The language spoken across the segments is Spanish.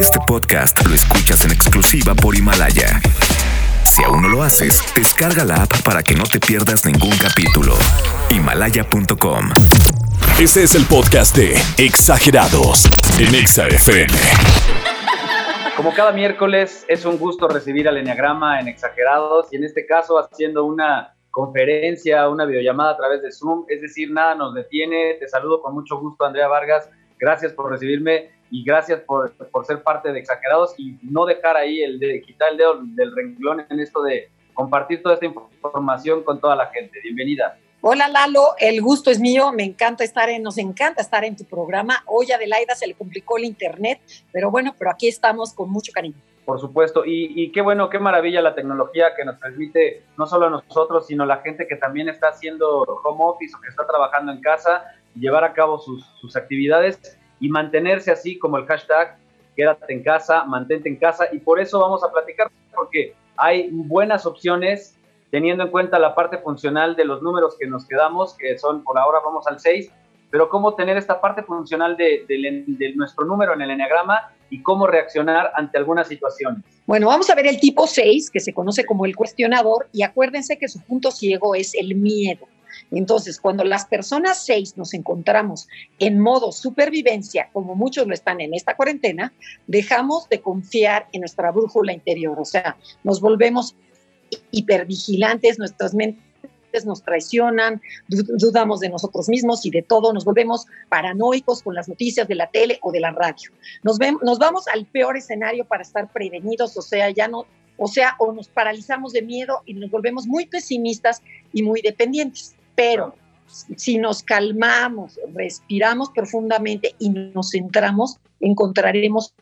Este podcast lo escuchas en exclusiva por Himalaya. Si aún no lo haces, descarga la app para que no te pierdas ningún capítulo. Himalaya.com. Este es el podcast de Exagerados en Exa FM. Como cada miércoles, es un gusto recibir al Enneagrama en Exagerados y en este caso haciendo una conferencia, una videollamada a través de Zoom. Es decir, nada nos detiene. Te saludo con mucho gusto, Andrea Vargas. Gracias por recibirme y gracias por, por ser parte de Exagerados y no dejar ahí el de quitar el dedo del renglón en esto de compartir toda esta información con toda la gente. Bienvenida. Hola Lalo, el gusto es mío, me encanta estar en, nos encanta estar en tu programa. Hoy a Adelaida se le complicó el internet, pero bueno, pero aquí estamos con mucho cariño. Por supuesto, y, y, qué bueno, qué maravilla la tecnología que nos permite no solo a nosotros, sino la gente que también está haciendo home office o que está trabajando en casa, llevar a cabo sus, sus actividades y mantenerse así como el hashtag quédate en casa, mantente en casa, y por eso vamos a platicar, porque hay buenas opciones teniendo en cuenta la parte funcional de los números que nos quedamos, que son por ahora vamos al 6, pero cómo tener esta parte funcional de, nuestro número en el enneagrama y cómo reaccionar ante algunas situaciones. Bueno, vamos a ver el tipo 6, que se conoce como el cuestionador, y acuérdense que su punto ciego es el miedo. Entonces, cuando las personas 6 nos encontramos en modo supervivencia, como muchos lo están en esta cuarentena, dejamos de confiar en nuestra brújula interior, o sea, nos volvemos hipervigilantes, nuestras mentes nos traicionan, dudamos de nosotros mismos y de todo, nos volvemos paranoicos con las noticias de la tele o de la radio. Nos, ven, nos vamos al peor escenario para estar prevenidos, o sea, ya no, o sea, o nos paralizamos de miedo y nos volvemos muy pesimistas y muy dependientes. Pero si nos calmamos, respiramos profundamente y nos centramos, encontraremos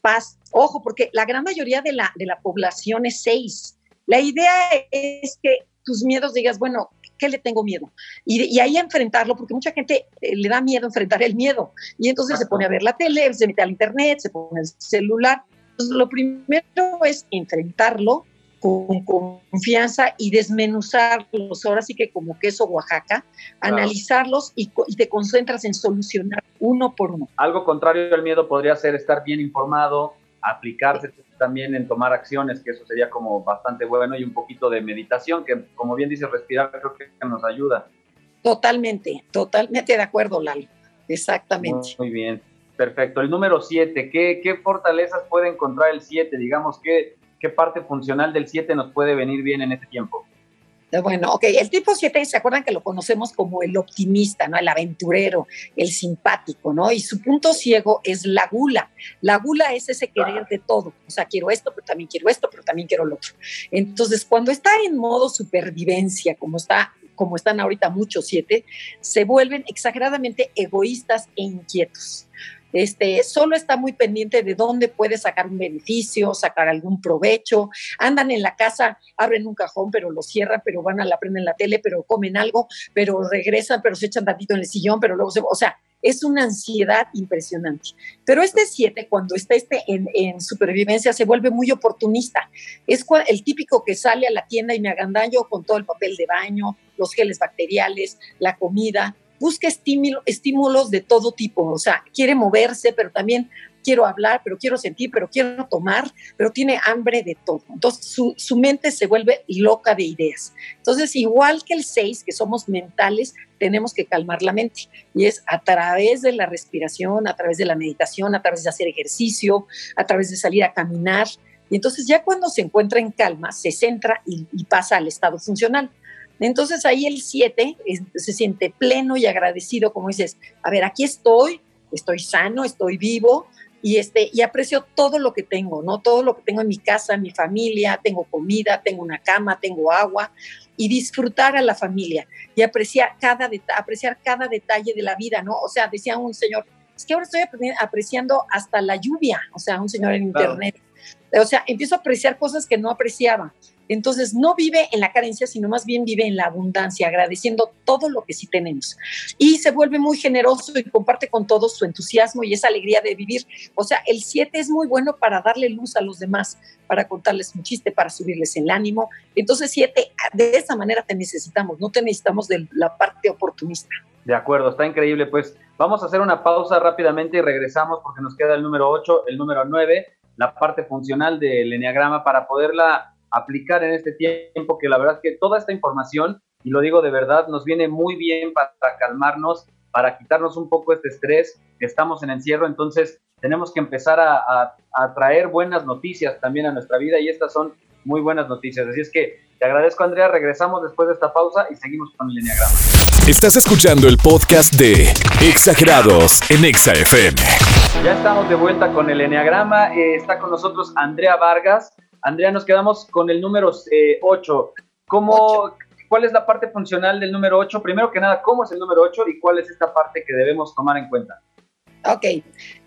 paz. Ojo, porque la gran mayoría de la, de la población es seis. La idea es que tus miedos digas, bueno, ¿qué le tengo miedo? Y, y ahí enfrentarlo, porque mucha gente eh, le da miedo enfrentar el miedo. Y entonces se pone a ver la tele, se mete al internet, se pone el celular. Entonces, lo primero es enfrentarlo con confianza y desmenuzarlos, ahora sí que como queso Oaxaca, claro. analizarlos y, y, te concentras en solucionar uno por uno. Algo contrario al miedo podría ser estar bien informado, aplicarse también en tomar acciones, que eso sería como bastante bueno, y un poquito de meditación, que como bien dice, respirar creo que nos ayuda. Totalmente, totalmente de acuerdo, Lalo. Exactamente. Muy, muy bien, perfecto. El número 7, ¿qué, ¿qué, fortalezas puede encontrar el 7? Digamos, ¿qué, ¿qué parte funcional del 7 nos puede venir bien en este tiempo? Bueno, ok, el tipo 7, ¿se acuerdan que lo conocemos como el optimista, ¿no? El aventurero, el simpático, ¿no? Y su punto ciego es la gula. La gula es ese querer de todo. O sea, quiero esto, pero también quiero esto, pero también quiero lo otro. Entonces, cuando está en modo supervivencia, como está como están ahorita muchos siete, se vuelven exageradamente egoístas e inquietos este, solo está muy pendiente de dónde puede sacar un beneficio, sacar algún provecho, andan en la casa, abren un cajón, pero lo cierran, pero van a la prenden la tele, pero comen algo, pero regresan, pero se echan tantito en el sillón, pero luego se, o sea, es una ansiedad impresionante. Pero este 7, cuando está este en, en, supervivencia, se vuelve muy oportunista. Es el típico que sale a la tienda y me agandaño con todo el papel de baño, los geles bacteriales, la comida, busca estímulo, estímulos de todo tipo, o sea, quiere moverse, pero también quiero hablar, pero quiero sentir, pero quiero tomar, pero tiene hambre de todo. Entonces su, mente se vuelve loca de ideas. Entonces, igual que el 6, que somos mentales, tenemos que calmar la mente. Y es a través de la respiración, a través de la meditación, a través de hacer ejercicio, a través de salir a caminar. Y entonces ya cuando se encuentra en calma, se centra y pasa al estado funcional. Entonces ahí el 7 se siente pleno y agradecido, como dices, a ver, aquí estoy, estoy sano, estoy vivo y, este, y aprecio todo lo que tengo, ¿no? Todo lo que tengo en mi casa, en mi familia, tengo comida, tengo una cama, tengo agua y disfrutar a la familia y apreciar cada, apreciar cada detalle de la vida, ¿no? O sea, decía un señor, es que ahora estoy apreciando hasta la lluvia, o sea, un señor en internet. O sea, empiezo a apreciar cosas que no apreciaba. Entonces, no vive en la carencia, sino más bien vive en la abundancia, agradeciendo todo lo que sí tenemos. Y se vuelve muy generoso y comparte con todos su entusiasmo y esa alegría de vivir. O sea, el 7 es muy bueno para darle luz a los demás, para contarles un chiste, para subirles el ánimo. Entonces, 7, de esa manera te necesitamos, no te necesitamos de la parte oportunista. De acuerdo, está increíble. Pues Vamos a hacer una pausa rápidamente y regresamos porque nos queda el número 8, el número 9, la parte funcional del Enneagrama para poderla aplicar en este tiempo, que la verdad es que toda esta información, y lo digo de verdad, nos viene muy bien para calmarnos, para quitarnos un poco este estrés, estamos en encierro, entonces tenemos que empezar a, a traer buenas noticias también a nuestra vida y estas son muy buenas noticias. Así es que te agradezco, Andrea. Regresamos después de esta pausa y seguimos con el Enneagrama. Estás escuchando el podcast de Exagerados en Exa FM. Ya estamos de vuelta con el Enneagrama. Eh, está con nosotros Andrea Vargas. Andrea, nos quedamos con el número 8. Eh, ¿Cómo, ¿Cuál es la parte funcional del número 8? Primero que nada, ¿cómo es el número 8 y cuál es esta parte que debemos tomar en cuenta? Ok,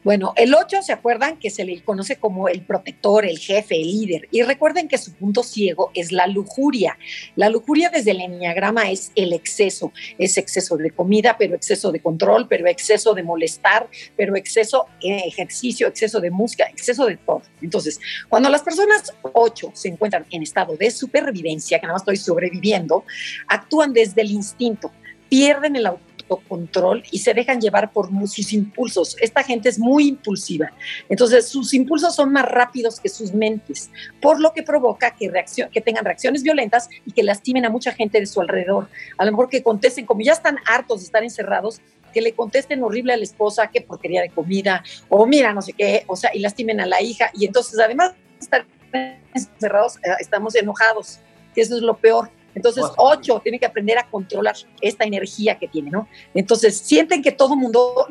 bueno, el 8 se acuerdan que se le conoce como el protector, el jefe, el líder. Y recuerden que su punto ciego es la lujuria. La lujuria desde el enneagrama es el exceso. Es exceso de comida, pero exceso de control, pero exceso de molestar, pero exceso de ejercicio, exceso de música, exceso de todo. Entonces, cuando las personas 8 se encuentran en estado de supervivencia, que nada más estoy sobreviviendo, actúan desde el instinto pierden el control y se dejan llevar por sus impulsos. Esta gente es muy impulsiva. Entonces, sus impulsos son más rápidos que sus mentes, por lo que provoca que, que tengan reacciones violentas y que lastimen a mucha gente de su alrededor. A lo mejor que contesten, como ya están hartos de estar encerrados, que le contesten horrible a la esposa, qué porquería de comida, o mira, no sé qué, o sea, y lastimen a la hija. Y entonces, además de estar encerrados, eh, estamos enojados, que eso es lo peor. Entonces, ocho, tiene que aprender a controlar esta energía que tiene, ¿no? Entonces, sienten que todo mundo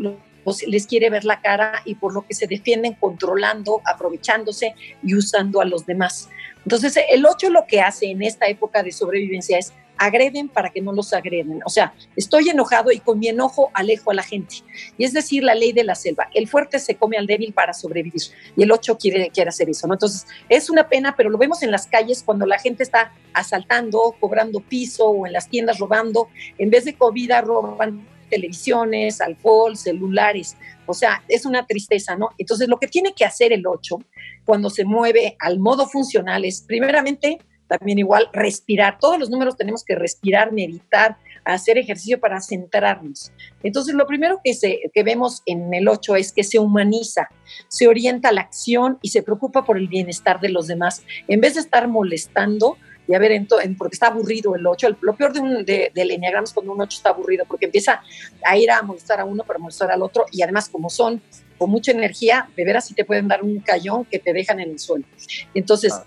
les quiere ver la cara y por lo que se defienden controlando, aprovechándose y usando a los demás. Entonces, el ocho lo que hace en esta época de sobrevivencia es agreden para que no los agreden. O sea, estoy enojado y con mi enojo alejo a la gente. Y es decir, la ley de la selva. El fuerte se come al débil para sobrevivir. Y el 8 quiere, quiere hacer eso. Entonces, es una pena, pero lo vemos en las calles cuando la gente está asaltando, cobrando piso o en las tiendas robando. En vez de comida, roban televisiones, alcohol, celulares. O sea, es una tristeza, ¿no? Entonces, lo que tiene que hacer el 8 cuando se mueve al modo funcional es, primeramente, también igual respirar. Todos los números tenemos que respirar, meditar, hacer ejercicio para centrarnos. Entonces, lo primero que, se, que vemos en el 8 es que se humaniza, se orienta a la acción y se preocupa por el bienestar de los demás. En vez de estar molestando, y a ver, en porque está aburrido el 8. lo peor de un, de, del enneagrama es cuando un 8 está aburrido, porque empieza a ir a molestar a uno para molestar al otro, y además, como son con mucha energía, de veras sí te pueden dar un cayón que te dejan en el suelo. Entonces, ah.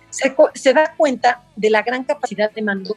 se, da cuenta de la gran capacidad de mando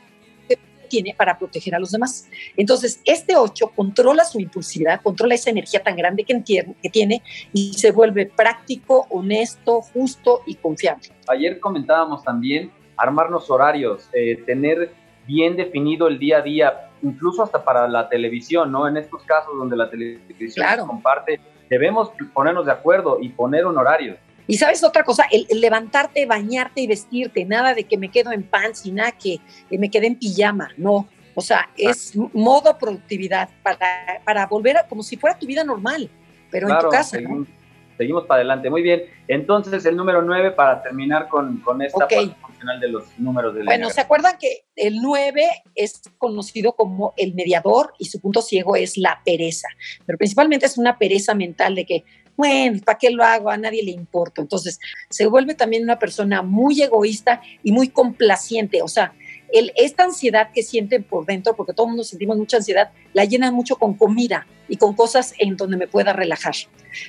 que tiene para proteger a los demás. Entonces, este 8 controla su impulsividad, controla esa energía tan grande que, que tiene y se vuelve práctico, honesto, justo y confiable. Ayer comentábamos también armarnos horarios, eh, tener bien definido el día a día, incluso hasta para la televisión, ¿no? En estos casos donde la televisión comparte debemos ponernos de acuerdo y poner un horario. Y sabes otra cosa, el, levantarte, bañarte y vestirte, nada de que me quedo en pants y nada que, me quede en pijama, no. O sea, es modo productividad para, para volver a, como si fuera tu vida normal, pero en tu casa. Seguimos, seguimos para adelante. Muy bien. Entonces, el número 9 para terminar con, con esta parte funcional de los números del Bueno, ¿se acuerdan que el 9 es conocido como el mediador y su punto ciego es la pereza? Pero principalmente es una pereza mental de que, bueno, ¿para qué lo hago? A nadie le importa. Entonces, se vuelve también una persona muy egoísta y muy complaciente. O sea, el, esta ansiedad que sienten por dentro, porque todo el mundo sentimos mucha ansiedad, la llenan mucho con comida y con cosas en donde me pueda relajar.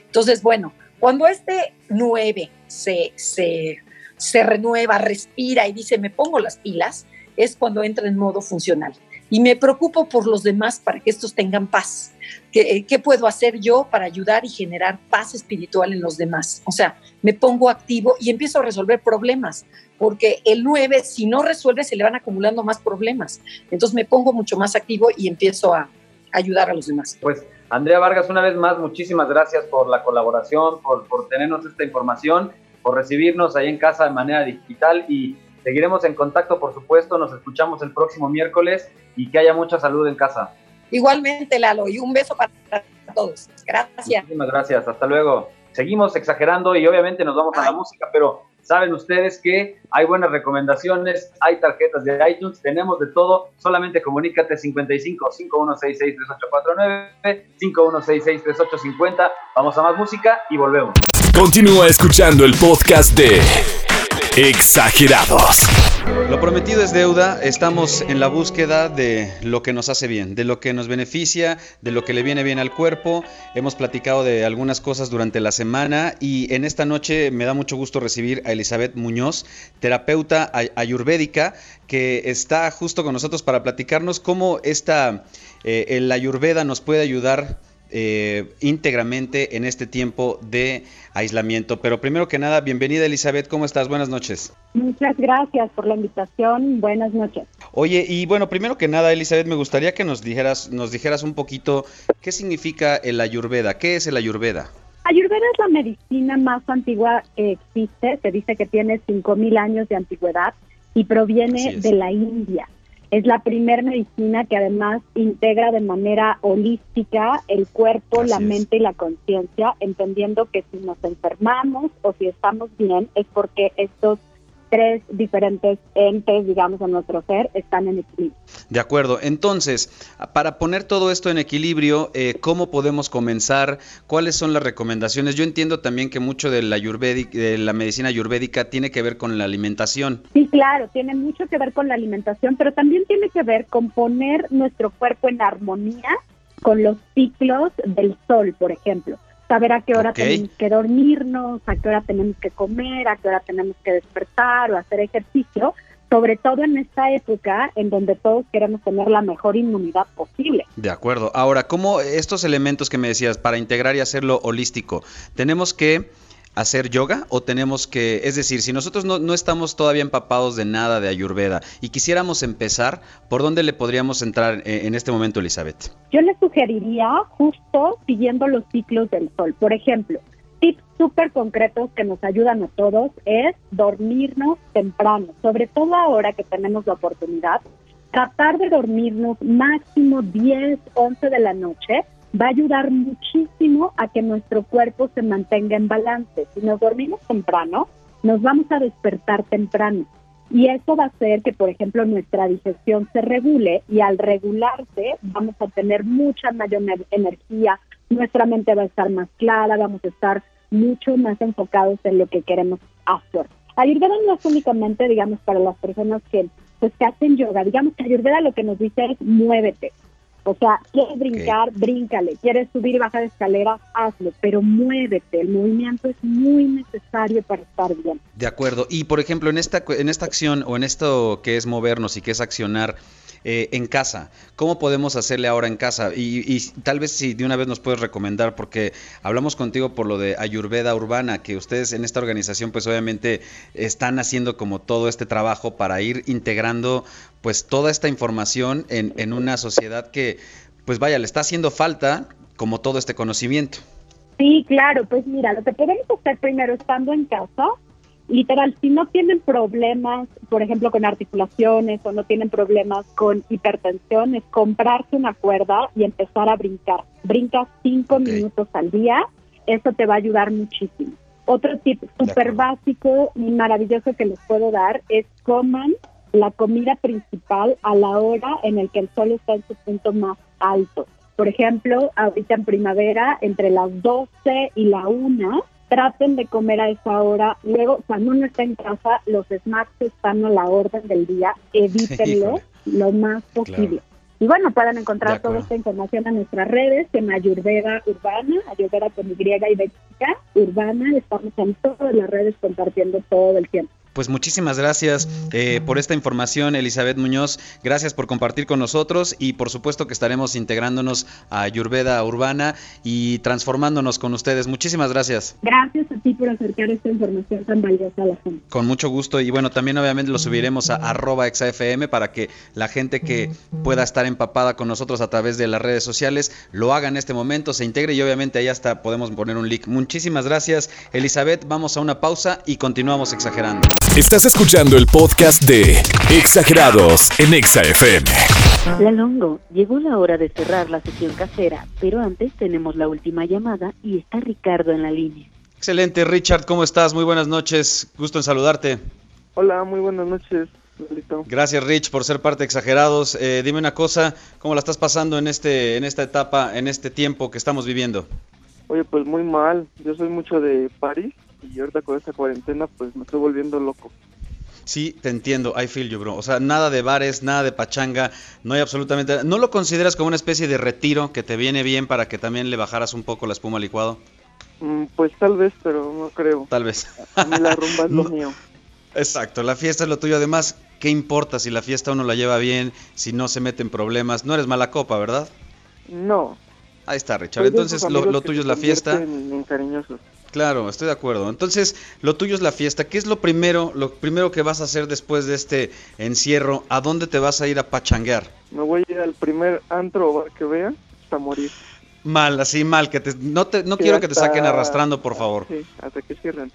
Entonces, bueno, cuando este 9 se, se se renueva, respira y dice, me pongo las pilas, es cuando entra en modo funcional. Y me preocupo por los demás para que estos tengan paz. ¿Qué, ¿Qué, puedo hacer yo para ayudar y generar paz espiritual en los demás? O sea, me pongo activo y empiezo a resolver problemas, porque el 9, si no resuelve, se le van acumulando más problemas. Entonces me pongo mucho más activo y empiezo a ayudar a los demás. Pues Andrea Vargas, una vez más, muchísimas gracias por la colaboración, por, por tenernos esta información por recibirnos ahí en casa de manera digital y seguiremos en contacto, por supuesto. Nos escuchamos el próximo miércoles y que haya mucha salud en casa. Igualmente, Lalo, y un beso para todos. Gracias. Muchísimas gracias. Hasta luego. Seguimos exagerando y obviamente nos vamos a la música, pero Saben ustedes que hay buenas recomendaciones, hay tarjetas de iTunes, tenemos de todo. Solamente comunícate 55 5166 3849 5166 3850. Vamos a más música y volvemos. Continúa escuchando el podcast de Exagerados. Lo prometido es deuda, estamos en la búsqueda de lo que nos hace bien, de lo que nos beneficia, de lo que le viene bien al cuerpo. Hemos platicado de algunas cosas durante la semana y en esta noche me da mucho gusto recibir a Elizabeth Muñoz, terapeuta ayurvédica, que está justo con nosotros para platicarnos cómo esta, eh, el ayurveda nos puede ayudar eh, íntegramente en este tiempo de aislamiento. Pero primero que nada, bienvenida Elizabeth, ¿cómo estás? Buenas noches. Muchas gracias por la invitación, buenas noches. Oye, y bueno, primero que nada, Elizabeth, me gustaría que nos dijeras, nos dijeras un poquito qué significa el ayurveda, qué es el ayurveda. Ayurveda es la medicina más antigua que existe, se dice que tiene 5.000 años de antigüedad y proviene de la India. Es la primer medicina que además integra de manera holística el cuerpo, la mente y la conciencia, entendiendo que si nos enfermamos o si estamos bien es porque estos tres diferentes entes, digamos, en nuestro ser están en equilibrio. De acuerdo. Entonces, para poner todo esto en equilibrio, eh, ¿cómo podemos comenzar? ¿Cuáles son las recomendaciones? Yo entiendo también que mucho de la, de la medicina ayurvédica tiene que ver con la alimentación. Sí, claro, tiene mucho que ver con la alimentación, pero también tiene que ver con poner nuestro cuerpo en armonía con los ciclos del sol, por ejemplo saber a qué hora tenemos que dormirnos, a qué hora tenemos que comer, a qué hora tenemos que despertar o hacer ejercicio, sobre todo en esta época en donde todos queremos tener la mejor inmunidad posible. De acuerdo. Ahora, ¿cómo estos elementos que me decías para integrar y hacerlo holístico, tenemos que hacer yoga o tenemos que, es decir, si nosotros no, no, estamos todavía empapados de nada de Ayurveda y quisiéramos empezar, ¿por dónde le podríamos entrar en, este momento, Elizabeth? Yo le sugeriría justo siguiendo los ciclos del sol. Por ejemplo, tips súper concretos que nos ayudan a todos es dormirnos temprano, sobre todo ahora que tenemos la oportunidad, tratar de dormirnos máximo 10, 11 de la noche va a ayudar muchísimo a que nuestro cuerpo se mantenga en balance. Si nos dormimos temprano, nos vamos a despertar temprano. Y eso va a hacer que, por ejemplo, nuestra digestión se regule y al regularse vamos a tener mucha mayor energía, nuestra mente va a estar más clara, vamos a estar mucho más enfocados en lo que queremos hacer. Ayurveda no es únicamente, digamos, para las personas que, pues, que hacen yoga. Digamos que Ayurveda lo que nos dice es muévete. O sea, quieres brincar, bríncale. Quieres subir y bajar escaleras, hazlo. Pero muévete. El movimiento es muy necesario para estar bien. De acuerdo. Y por ejemplo, en esta, en esta acción o en esto que es movernos y que es accionar, eh, en casa. ¿Cómo podemos hacerle ahora en casa? Y, tal vez si de una vez nos puedes recomendar, porque hablamos contigo por lo de Ayurveda Urbana, que ustedes en esta organización pues obviamente están haciendo como todo este trabajo para ir integrando pues toda esta información en, en una sociedad que pues vaya, le está haciendo falta como todo este conocimiento. Sí, claro, pues mira, lo que podemos hacer primero estando en casa literal, si no tienen problemas, por ejemplo, con articulaciones o no tienen problemas con hipertensión, es comprarse una cuerda y empezar a brincar. Brincas cinco minutos al día, eso te va a ayudar muchísimo. Otro tip súper básico y maravilloso que les puedo dar es coman la comida principal a la hora en el que el sol está en su punto más alto. Por ejemplo, ahorita en primavera, entre las 12 y la 1, traten de comer a esa hora. Luego, cuando uno está en casa, los snacks están a la orden del día, evítenlo lo más posible. Y bueno, pueden encontrar toda esta información en nuestras redes, en Ayurveda Urbana, Ayurveda con Y y Bética Urbana, estamos en todas las redes compartiendo todo el tiempo. Pues muchísimas gracias eh, por esta información, Elizabeth Muñoz. Gracias por compartir con nosotros y por supuesto que estaremos integrándonos a Ayurveda Urbana y transformándonos con ustedes. Muchísimas gracias. Gracias a ti por acercar esta información tan valiosa a la gente. Con mucho gusto y bueno, también obviamente lo subiremos a arroba exafm para que la gente que pueda estar empapada con nosotros a través de las redes sociales lo haga en este momento, se integre y obviamente ahí hasta podemos poner un link. Muchísimas gracias, Elizabeth. Vamos a una pausa y continuamos exagerando. Estás escuchando el podcast de Exagerados en ExaFM. La Longo, llegó la hora de cerrar la sesión casera, pero antes tenemos la última llamada y está Ricardo en la línea. Excelente, Richard, ¿cómo estás? Muy buenas noches, gusto en saludarte. Hola, muy buenas noches. Gracias Rich por ser parte de Exagerados. Eh, dime una cosa, ¿cómo la estás pasando en este en esta etapa, en este tiempo que estamos viviendo? Oye, pues muy mal. Yo soy mucho de París y ahorita con esta cuarentena pues me estoy volviendo loco. Sí, te entiendo, I feel you, bro. O sea, nada de bares, nada de pachanga, no hay absolutamente... ¿No lo consideras como una especie de retiro que te viene bien para que también le bajaras un poco la espuma al licuado? Mm, pues tal vez, pero no creo. Tal vez. A mí la rumba es lo mío. Exacto, la fiesta es lo tuyo. Además, ¿qué importa si la fiesta uno la lleva bien, si no se mete en problemas? No eres mala copa, ¿verdad? No. Ahí está, Richard. Entonces, lo, tuyo es la fiesta. En Claro, estoy de acuerdo. Entonces, lo tuyo es la fiesta. ¿Qué es lo primero, lo primero que vas a hacer después de este encierro? ¿A dónde te vas a ir a pachanguear? Me voy a ir al primer antro o bar que vea hasta morir. Mal, así mal, que te, no te, no quiero que te saquen arrastrando, por favor. Sí, hasta que cierren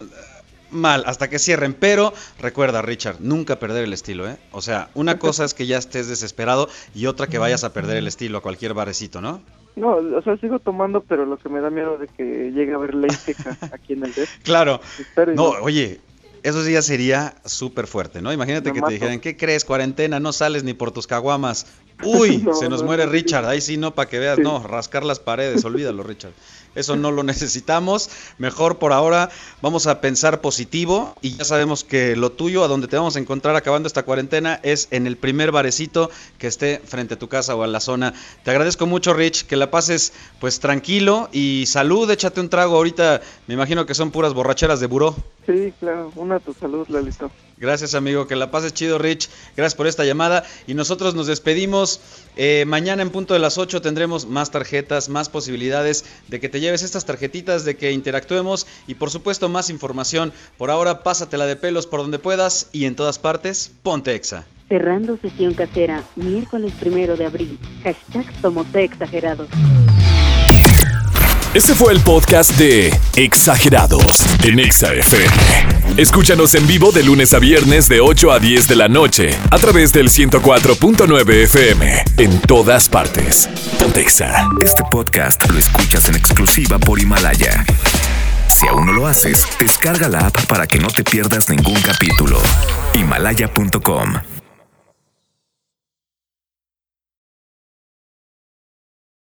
mal hasta que cierren. Pero recuerda, Richard, nunca perder el estilo, ¿eh? O sea, una cosa es que ya estés desesperado y otra que vayas a perder el estilo a cualquier barecito, ¿no? No, o sea, sigo tomando, pero lo que me da miedo de que llegue a haber ley seca aquí en el DEF. claro. No, oye, eso sí ya sería súper fuerte, ¿no? Imagínate que te dijeran, ¿qué crees? Cuarentena, no sales ni por tus caguamas. Uy, se nos muere Richard. Ahí sí, no, para que veas, no, rascar las paredes, olvídalo, Richard. Eso no lo necesitamos. Mejor por ahora vamos a pensar positivo y ya sabemos que lo tuyo, a donde te vamos a encontrar acabando esta cuarentena, es en el primer barecito que esté frente a tu casa o a la zona. Te agradezco mucho, Rich, que la pases pues tranquilo y salud, échate un trago. Ahorita me imagino que son puras borracheras de buró. Sí, claro, una a tu salud, Lalito. Gracias, amigo. Que la pases chido, Rich. Gracias por esta llamada. Y nosotros nos despedimos. Eh, mañana en punto de las 8 tendremos más tarjetas, más posibilidades de que te lleves estas tarjetitas, de que interactuemos y por supuesto más información. Por ahora, pásatela de pelos por donde puedas y en todas partes, ponte exa. Cerrando sesión casera, miércoles primero de abril. Hashtag Somos Exagerados. Este fue el podcast de Exagerados en ExaFM. Escúchanos en vivo de lunes a viernes de 8 a 10 de la noche a través del 104.9 FM en todas partes. Pontexa. Este podcast lo escuchas en exclusiva por Himalaya. Si aún no lo haces, descarga la app para que no te pierdas ningún capítulo. Himalaya.com